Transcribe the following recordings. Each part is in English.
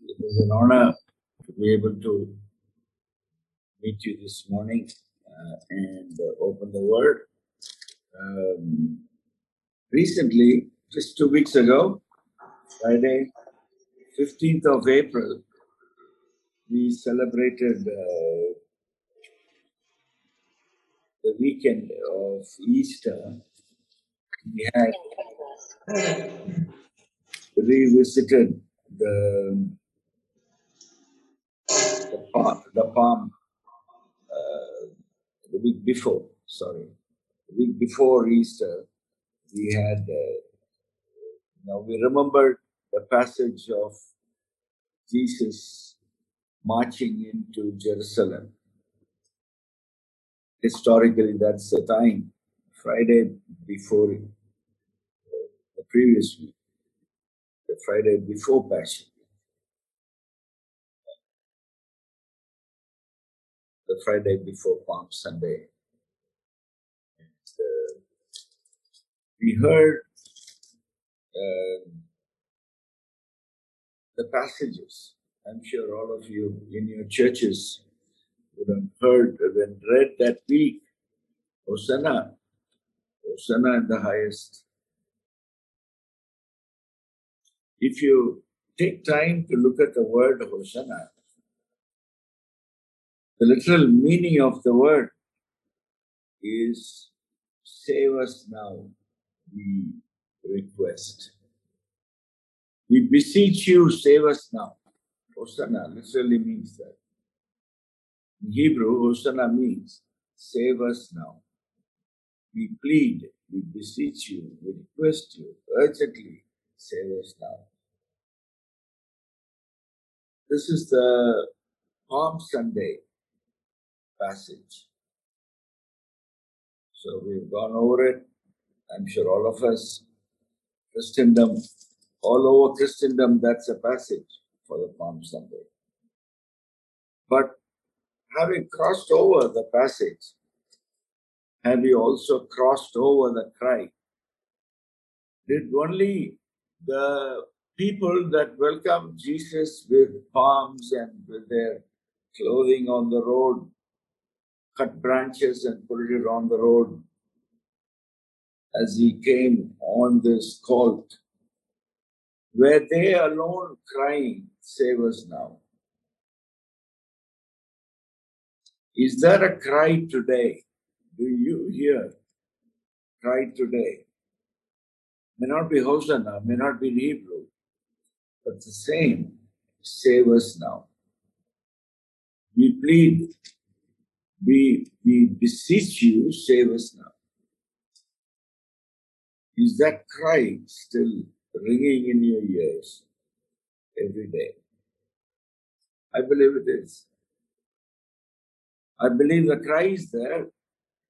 It is an honor to be able to meet you this morning uh, and uh, open the Word. Um, recently, just two weeks ago, Friday, 15th of April, we celebrated uh, the weekend of Easter. We had revisited the the palm, the palm uh, the week before. Sorry, the week before Easter, we had. Uh, now we remembered the passage of Jesus marching into Jerusalem. Historically, that's the time, Friday before uh, the previous week, the Friday before Passion. The Friday before Palm Sunday. And, uh, we heard uh, the passages. I'm sure all of you in your churches would have heard and read that week. Hosanna, Hosanna in the highest. If you take time to look at the word Hosanna, the literal meaning of the word is save us now, we request. We beseech you, save us now. Hosanna literally means that. In Hebrew, Hosanna means save us now. We plead, we beseech you, we request you urgently, save us now. This is the Palm Sunday passage. So we've gone over it. I'm sure all of us, Christendom, all over Christendom, that's a passage for the Palm Sunday. But having crossed over the passage, have you also crossed over the cry? Did only the people that welcomed Jesus with palms and with their clothing on the road cut branches and put it on the road as he came on this colt. Were they alone crying, Save us now? Is there a cry today? Do you hear cry today? May not be Hosanna, may not be Hebrew, but the same, save us now. We plead we, we beseech you, save us now. Is that cry still ringing in your ears every day? I believe it is. I believe the cry is there.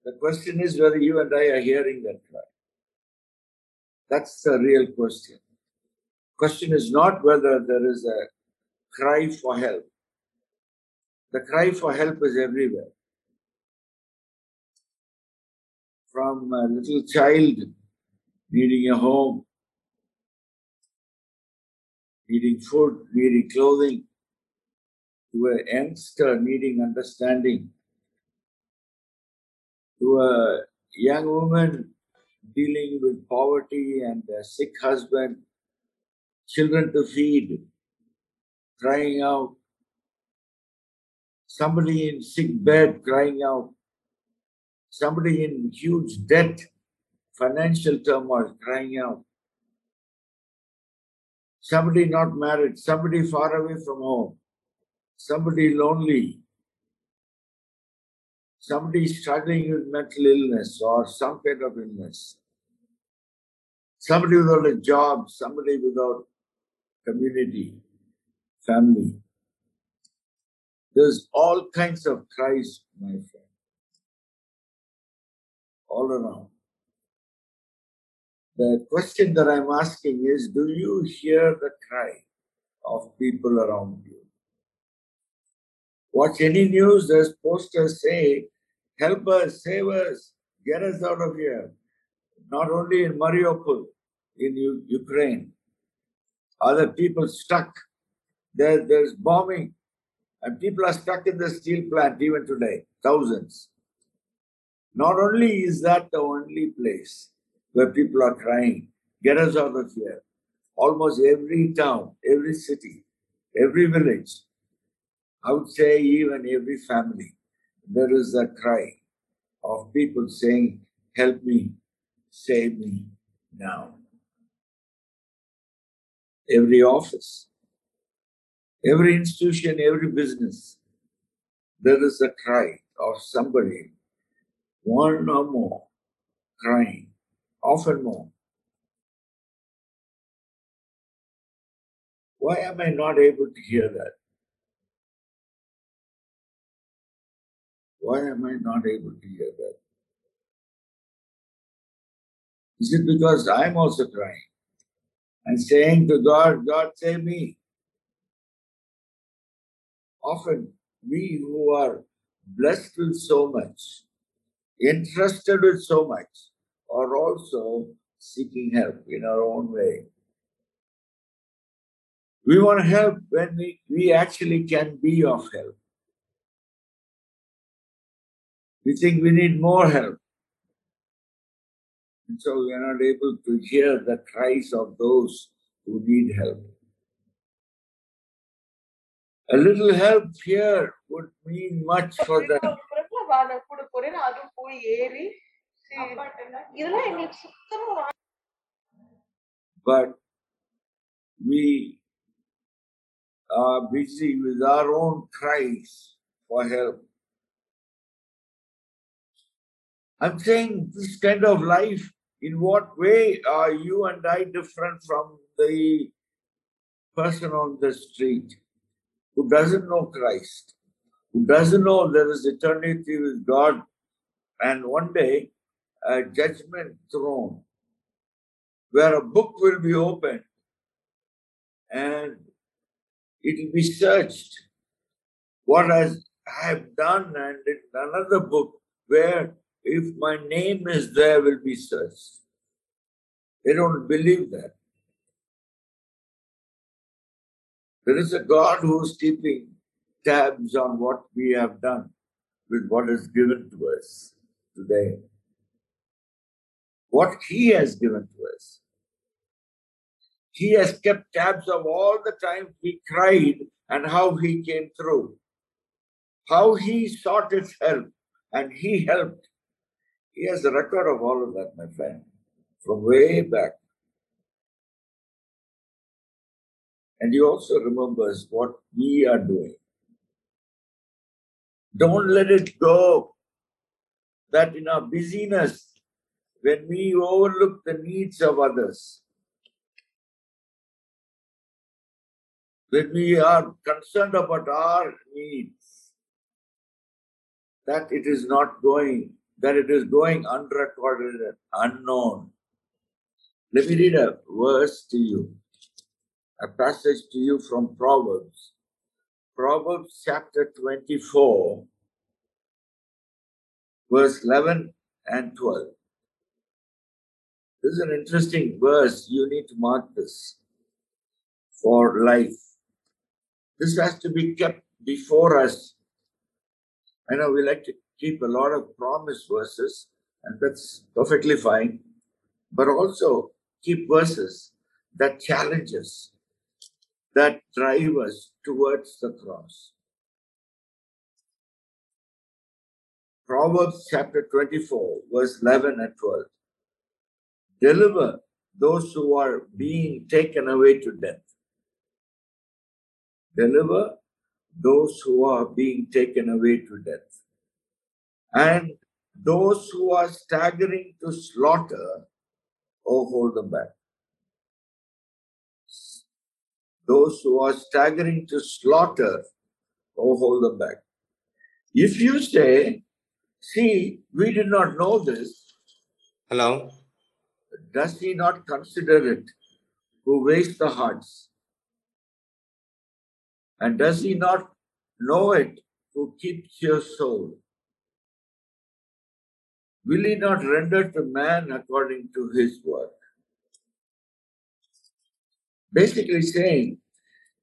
The question is whether you and I are hearing that cry. That's the real question. Question is not whether there is a cry for help. The cry for help is everywhere. From a little child needing a home, needing food, needing clothing, to a youngster needing understanding, to a young woman dealing with poverty and a sick husband, children to feed, crying out, somebody in sick bed crying out, somebody in huge debt, financial turmoil, crying out. Somebody not married, somebody far away from home, somebody lonely, somebody struggling with mental illness or some kind of illness, somebody without a job, somebody without community, family. There's all kinds of cries, my friend all around. The question that I'm asking is Do you hear the cry of people around you? Watch any news, there's posters say, Help us, save us, get us out of here. Not only in Mariupol, in U- Ukraine, other people stuck. there, there's bombing, and people are stuck in the steel plant even today, thousands. Not only is that the only place where people are crying, get us out of here. Almost every town, every city, every village, I would say even every family, there is a cry of people saying, Help me, save me now. Every office, every institution, every business, there is a cry of somebody, one or more, crying, often more. Why am I not able to hear that? Why am I not able to hear that? Is it because I'm also crying and saying to God, God, save me? Often, we who are blessed with so much, entrusted with so much, are also seeking help in our own way. We want help when we, we actually can be of help. We think we need more help. And so we are not able to hear the cries of those who need help. A little help here would mean much for them. But we are busy with our own cries for help. I'm saying this kind of life, in what way are you and I different from the person on the street who doesn't know Christ, who doesn't know there is eternity with God, and one day a judgment throne where a book will be opened and it will be searched what has I have done and in another book where if my name is there, will be searched. They don't believe that. There is a God who's keeping tabs on what we have done with what is given to us today. What He has given to us. He has kept tabs of all the times we cried and how He came through, how He sought His help and He helped he has a record of all of that, my friend, from way back. And he also remembers what we are doing. Don't let it go that in our busyness, when we overlook the needs of others, when we are concerned about our needs, that it is not going that it is going unrecorded and unknown. Let me read a verse to you, a passage to you from Proverbs. Proverbs chapter 24, verse 11 and 12. This is an interesting verse. You need to mark this for life. This has to be kept before us. I know we like to keep a lot of promise verses, and that's perfectly fine. But also keep verses that challenge us, that drive us towards the cross. Proverbs chapter 24, verse 11 and 12. Deliver those who are being taken away to death. Deliver those who are being taken away to death and those who are staggering to slaughter, oh, hold them back. Those who are staggering to slaughter, oh, hold them back. If you say, see, we did not know this. Hello. Does he not consider it who weighs the hearts? And does he not know it who keeps your soul? Will he not render to man according to his work? Basically saying,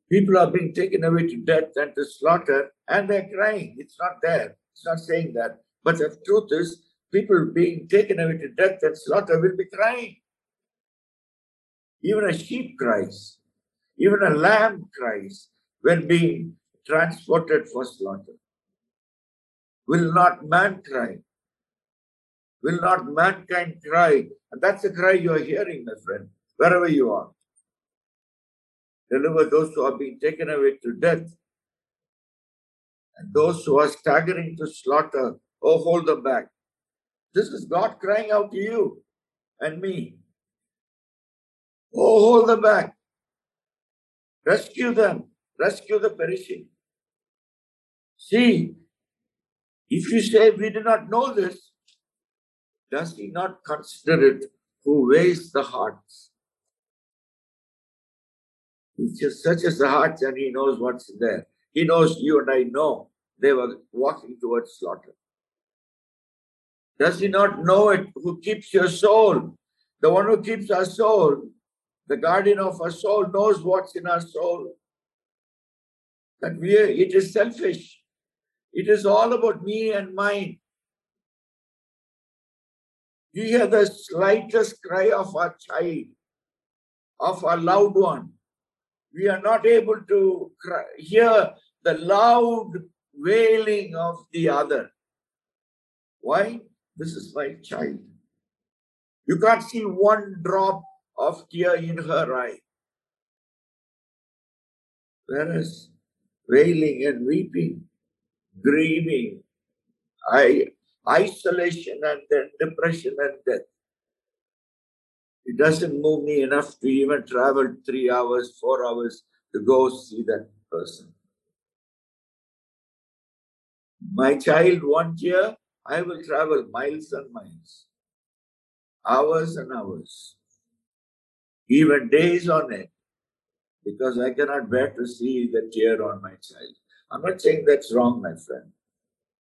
People are being taken away to death and to slaughter, and they're crying. It's not there. It's not saying that. But the truth is, people being taken away to death and slaughter will be crying. Even a sheep cries. Even a lamb cries when being transported for slaughter. Will not man cry? Will not mankind cry? And that's the cry you are hearing, my friend, wherever you are. Deliver those who are being taken away to death. And those who are staggering to slaughter, oh, hold them back. This is God crying out to you and me. Oh, hold them back. Rescue them. Rescue the perishing. See, if you say we do not know this, does he not consider it who weighs the hearts? He just searches the hearts and he knows what's there. He knows you and I know they were walking towards slaughter. Does he not know it who keeps your soul? The one who keeps our soul, the guardian of our soul, knows what's in our soul. That we are, it is selfish. It is all about me and mine. We hear the slightest cry of our child, of our loved one. We are not able to cry, hear the loud wailing of the other. Why? This is my child. You can't see one drop of tear in her eye. Whereas wailing and weeping, grieving, isolation and then depression and death. It doesn't move me enough to even travel three hours, four hours to go see that person. My child one year, I will travel miles and miles, hours and hours, even days on end, because I cannot bear to see the tear on my child. I'm not saying that's wrong, my friend.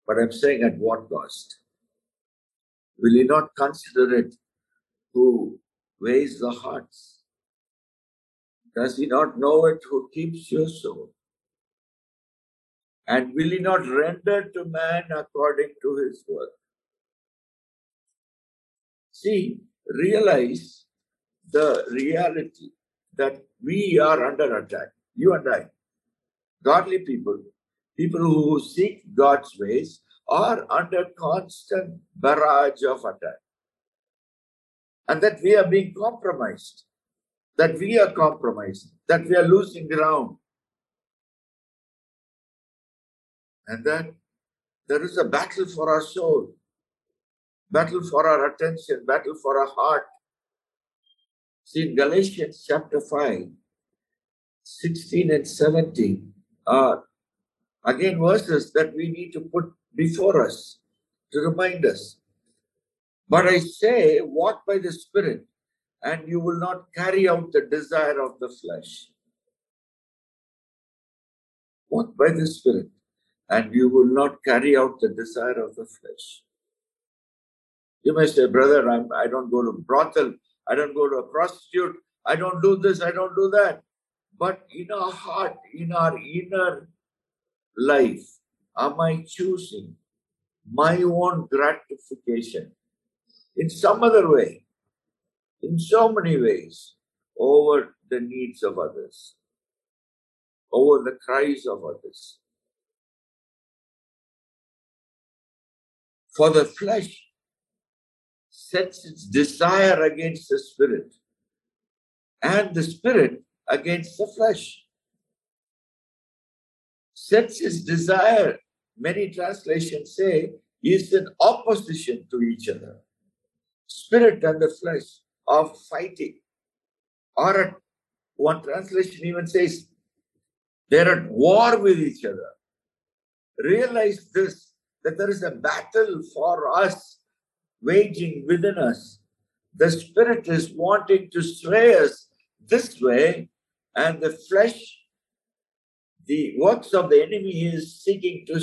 But I'm saying at what cost? Will you not consider it who weighs the hearts? Does he not know it who keeps your soul? And will he not render to man according to his work? See, realize the reality that we are under attack, you and I, godly people, people who seek God's ways are under constant barrage of attack. And that we are being compromised, that we are compromised, that we are losing ground. And that there is a battle for our soul, battle for our attention, battle for our heart. See, in Galatians chapter 5, 16 and 17 are Again, verses that we need to put before us to remind us. But I say, walk by the Spirit, and you will not carry out the desire of the flesh. Walk by the Spirit, and you will not carry out the desire of the flesh. You may say, brother, I'm, I don't go to brothel, I don't go to a prostitute, I don't do this, I don't do that. But in our heart, in our inner life? Am I choosing my own gratification in some other way, in so many ways, over the needs of others, over the cries of others? For the flesh sets its desire against the spirit, and the spirit against the flesh sets its desire, many translations say, is in opposition to each other. Spirit and the flesh are fighting. Or at, one translation even says they're at war with each other. Realize this that there is a battle for us waging within us. The spirit is wanting to sway us this way, and the flesh the works of the enemy is seeking to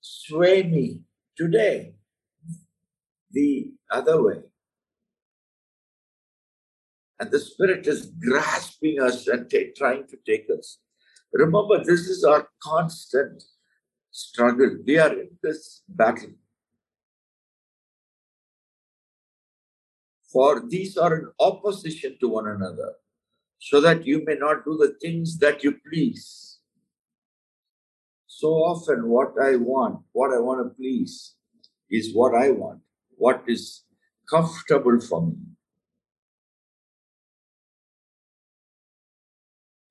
sway me today the other way. And the Spirit is grasping us and t- trying to take us. Remember, this is our constant struggle. We are in this battle. For these are in opposition to one another, so that you may not do the things that you please. So often, what I want, what I want to please, is what I want, what is comfortable for me.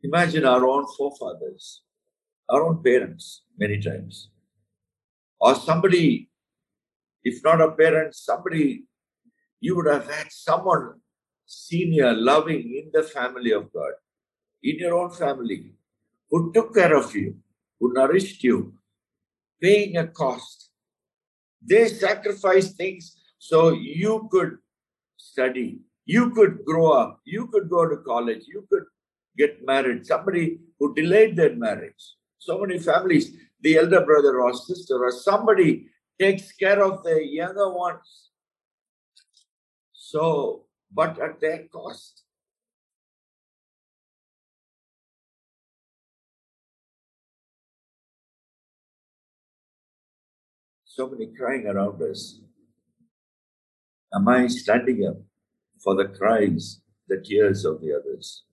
Imagine our own forefathers, our own parents, many times, or somebody, if not a parent, somebody, you would have had someone senior, loving in the family of God, in your own family, who took care of you, who nourished you, paying a cost. They sacrificed things so you could study, you could grow up, you could go to college, you could get married, somebody who delayed their marriage. So many families, the elder brother or sister or somebody takes care of the younger ones. So, but at their cost. So many crying around us. Am I standing up for the cries, the tears of the others?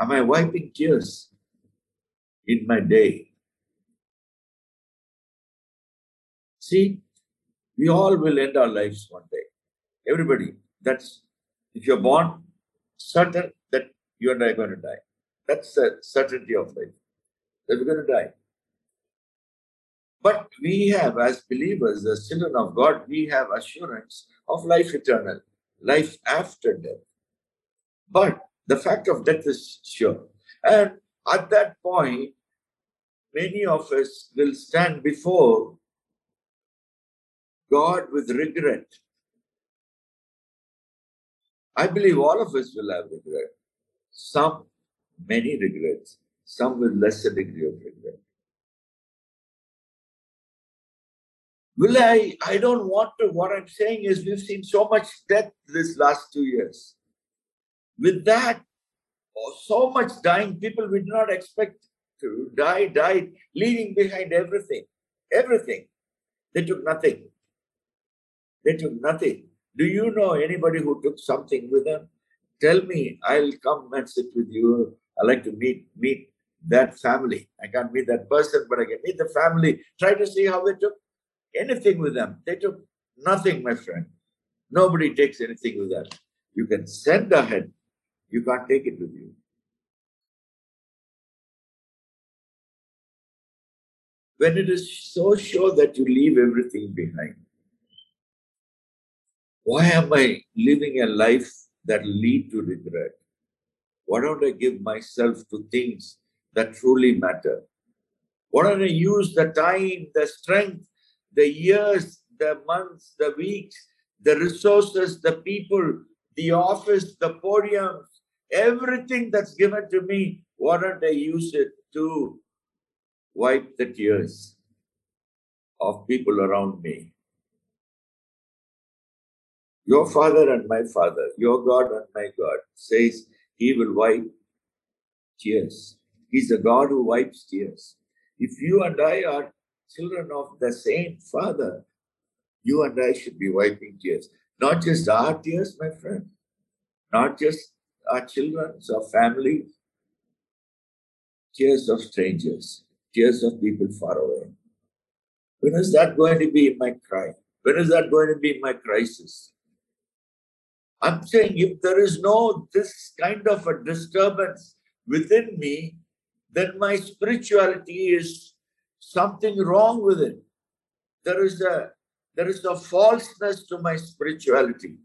Am I wiping tears in my day? See, we all will end our lives one day. Everybody. That's if you're born, certain that you and I are going to die. That's the certainty of life. That we're going to die. But we have, as believers, as children of God, we have assurance of life eternal, life after death. But the fact of death is sure. And at that point, many of us will stand before God with regret. I believe all of us will have regret. Some, many regrets, some with lesser degree of regret. Will I? I don't want to. What I'm saying is, we've seen so much death this last two years. With that, oh, so much dying, people we did not expect to die, died, leaving behind everything. Everything. They took nothing. They took nothing. Do you know anybody who took something with them? Tell me, I'll come and sit with you. I like to meet meet that family. I can't meet that person, but I can meet the family. Try to see how they took anything with them. They took nothing, my friend. Nobody takes anything with them. You can send ahead you can't take it with you. When it is so sure that you leave everything behind, why am I living a life that lead to regret? Why don't I give myself to things that truly matter? Why don't I use the time, the strength, the years, the months, the weeks, the resources, the people, the office, the podiums, Everything that's given to me, why don't I use it to wipe the tears of people around me? Your father and my father, your God and my God, says he will wipe tears. He's a God who wipes tears. If you and I are children of the same father, you and I should be wiping tears. Not just our tears, my friend, not just our children's our family, tears of strangers, tears of people far away. When is that going to be my cry? When is that going to be my crisis? I'm saying if there is no this kind of a disturbance within me, then my spirituality is something wrong with it. There is a there is a falseness to my spirituality.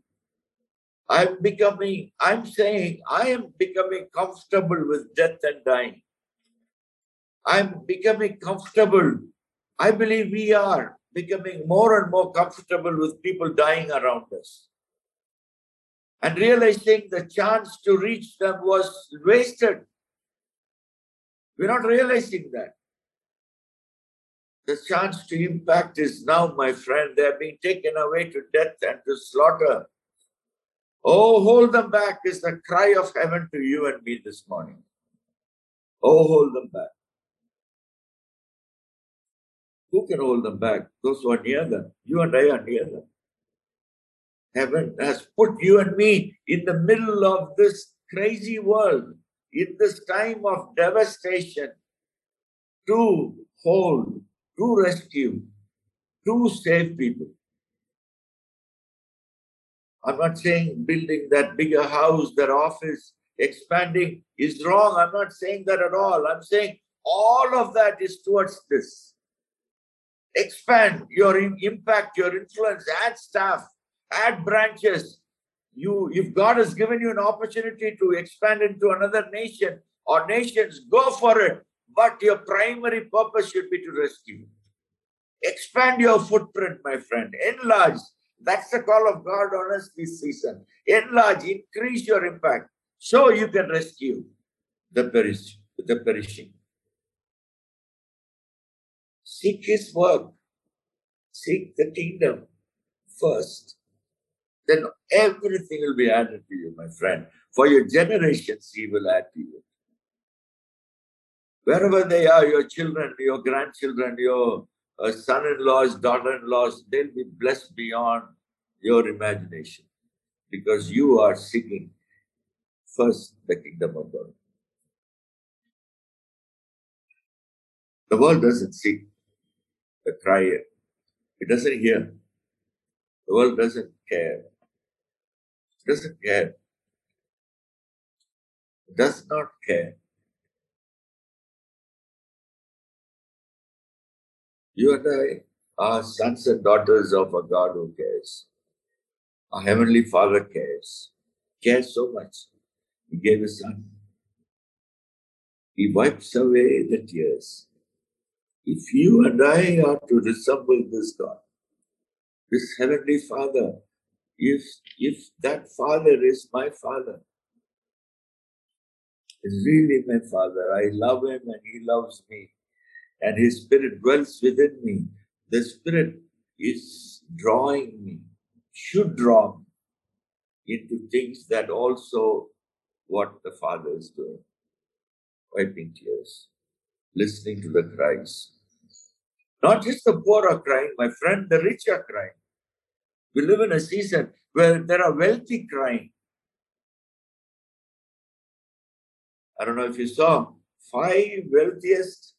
I'm becoming, I'm saying I am becoming comfortable with death and dying. I'm becoming comfortable. I believe we are becoming more and more comfortable with people dying around us. And realizing the chance to reach them was wasted. We're not realizing that. The chance to impact is now, my friend. They're being taken away to death and to slaughter. Oh, hold them back is the cry of heaven to you and me this morning. Oh, hold them back. Who can hold them back? Those who are near them. You and I are near them. Heaven has put you and me in the middle of this crazy world, in this time of devastation, to hold, to rescue, to save people. I'm not saying building that bigger house, that office, expanding is wrong. I'm not saying that at all. I'm saying all of that is towards this. Expand your impact, your influence, add staff, add branches. You, if God has given you an opportunity to expand into another nation or nations, go for it. But your primary purpose should be to rescue. Expand your footprint, my friend. Enlarge. That's the call of God on us this season. Enlarge, increase your impact so you can rescue the perish, the perishing. Seek his work. Seek the kingdom first. Then everything will be added to you, my friend. For your generations, he will add to you. Wherever they are, your children, your grandchildren, your uh, son-in-laws, daughter-in-laws, they'll be blessed beyond your imagination because you are seeking first the kingdom of God. The world doesn't seek the cry. It doesn't hear. The world doesn't care. It doesn't care. It does not care. You and I are sons and daughters of a God who cares. Our Heavenly Father cares, cares so much. He gave His Son. He wipes away the tears. If you and I are to resemble this God, this Heavenly Father, if, if that Father is my Father, is really my Father, I love Him and He loves me and His Spirit dwells within me. The Spirit is drawing me, should draw me into things that also what the Father is doing. Wiping tears, listening to the cries. Not just the poor are crying, my friend, the rich are crying. We live in a season where there are wealthy crying. I don't know if you saw five wealthiest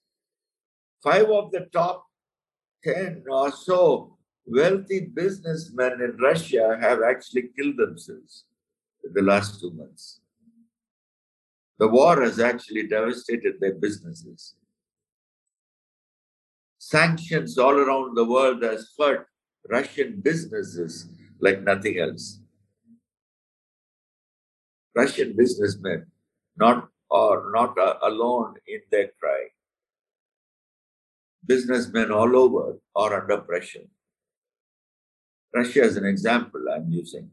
five of the top 10 or so wealthy businessmen in Russia have actually killed themselves in the last two months. The war has actually devastated their businesses. Sanctions all around the world has hurt Russian businesses like nothing else. Russian businessmen not are not uh, alone in their cry businessmen all over are under pressure. Russia is an example I'm using.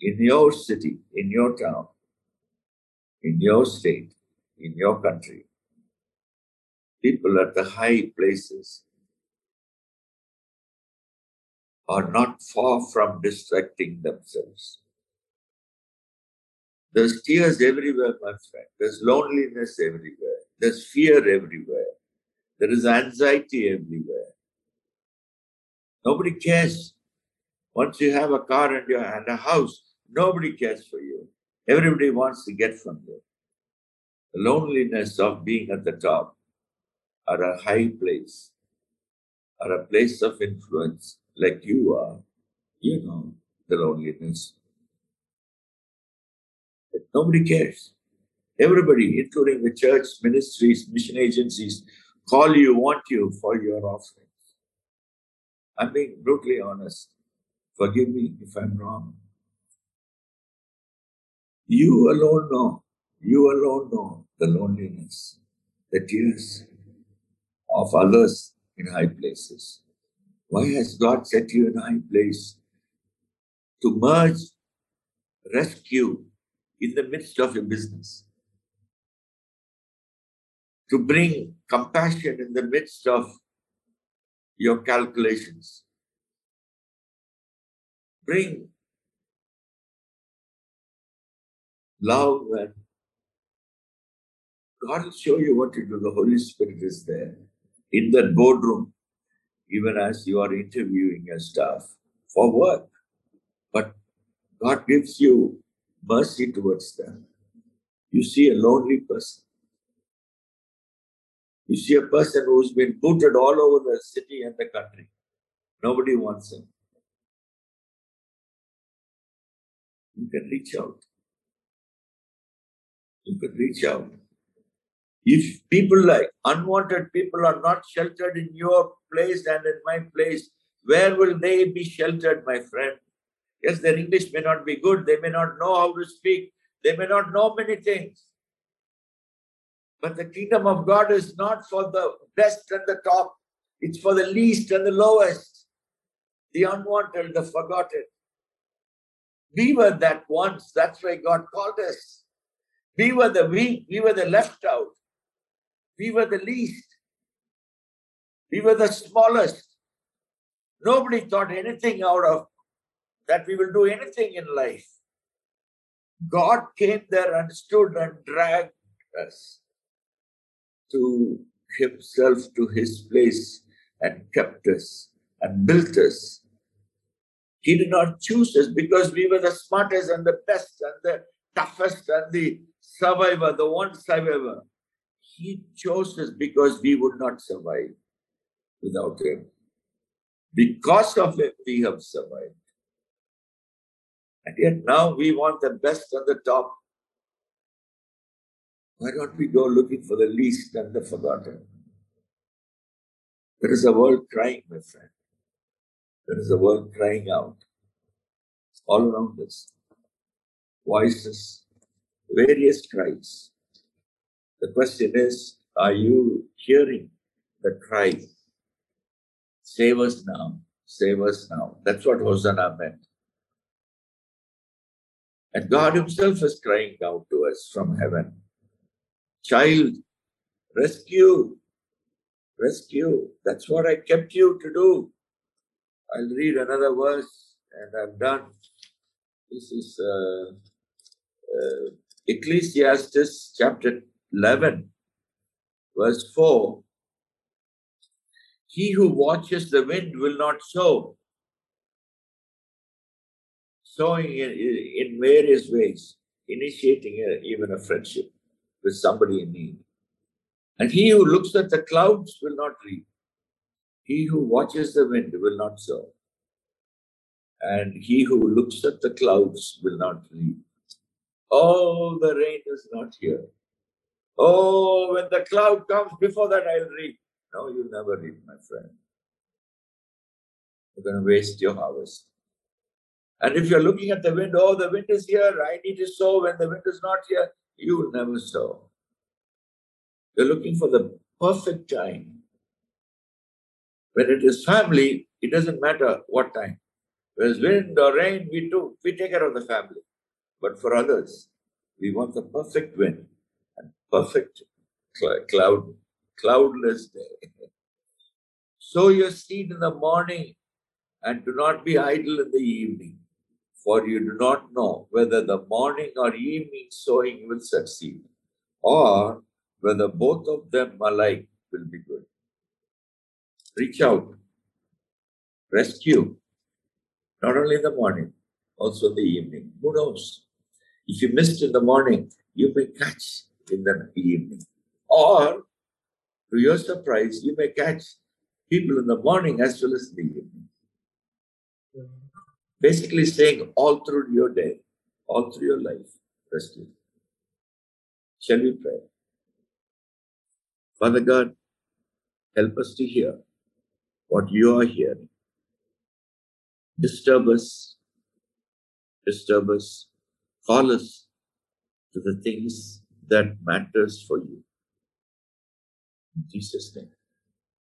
In your city, in your town, in your state, in your country, people at the high places are not far from distracting themselves. There's tears everywhere, my friend. There's loneliness everywhere. There's fear everywhere. There is anxiety everywhere. Nobody cares. Once you have a car and, your, and a house, nobody cares for you. Everybody wants to get from you. The loneliness of being at the top, at a high place, at a place of influence like you are, you know the loneliness. But nobody cares. Everybody, including the church, ministries, mission agencies, call you, want you for your offerings. I'm being brutally honest. Forgive me if I'm wrong. You alone know, you alone know the loneliness, the tears of others in high places. Why has God set you in a high place? To merge, rescue in the midst of your business to bring compassion in the midst of your calculations. Bring love and God will show you what to do. The Holy Spirit is there in that boardroom, even as you are interviewing your staff for work. But God gives you mercy towards them. You see a lonely person. You see a person who's been booted all over the city and the country. Nobody wants him. You can reach out. You can reach out. If people like unwanted people are not sheltered in your place and in my place, where will they be sheltered, my friend? Yes, their English may not be good, they may not know how to speak, they may not know many things. But the kingdom of God is not for the best and the top, it's for the least and the lowest, the unwanted, the forgotten. We were that once, that's why God called us. We were the weak, we were the left out. We were the least. We were the smallest. Nobody thought anything out of that we will do anything in life. God came there and stood and dragged us to himself to his place and kept us and built us. He did not choose us because we were the smartest and the best and the toughest and the survivor, the one survivor. He chose us because we would not survive without Him. Because of Him, we have survived. And yet now we want the best on the top. Why don't we go looking for the least and the forgotten? There is a world crying, my friend. There is a world crying out all around us. Voices, various cries. The question is, are you hearing the cry? Save us now, save us now. That's what Hosanna meant. And God Himself is crying out to us from heaven Child, rescue, rescue. That's what I kept you to do. I'll read another verse and I'm done. This is uh, uh, Ecclesiastes chapter 11, verse 4 He who watches the wind will not sow. Sowing in, in various ways, initiating a, even a friendship with somebody in need. And he who looks at the clouds will not reap. He who watches the wind will not sow. And he who looks at the clouds will not reap. Oh, the rain is not here. Oh, when the cloud comes, before that I'll reap. No, you'll never reap, my friend. You're going to waste your harvest. And if you're looking at the wind, oh, the wind is here, I need to sow. When the wind is not here, you will never sow. You're looking for the perfect time. When it is family, it doesn't matter what time. Whereas wind or rain, we do, we take care of the family. But for others, we want the perfect wind and perfect cloud, cloudless day. Sow your seed in the morning and do not be idle in the evening, for you do not know whether the morning or evening sowing will succeed, or whether both of them alike will be good. Reach out, rescue, not only the morning, also the evening. Who knows? If you missed in the morning, you may catch in the evening. Or, to your surprise, you may catch people in the morning as well as the evening. Hmm. Basically, saying all through your day, all through your life, rescue. Shall we pray? Father God, help us to hear what you are hearing. Disturb us, disturb us, call us to the things that matters for you. In Jesus' name.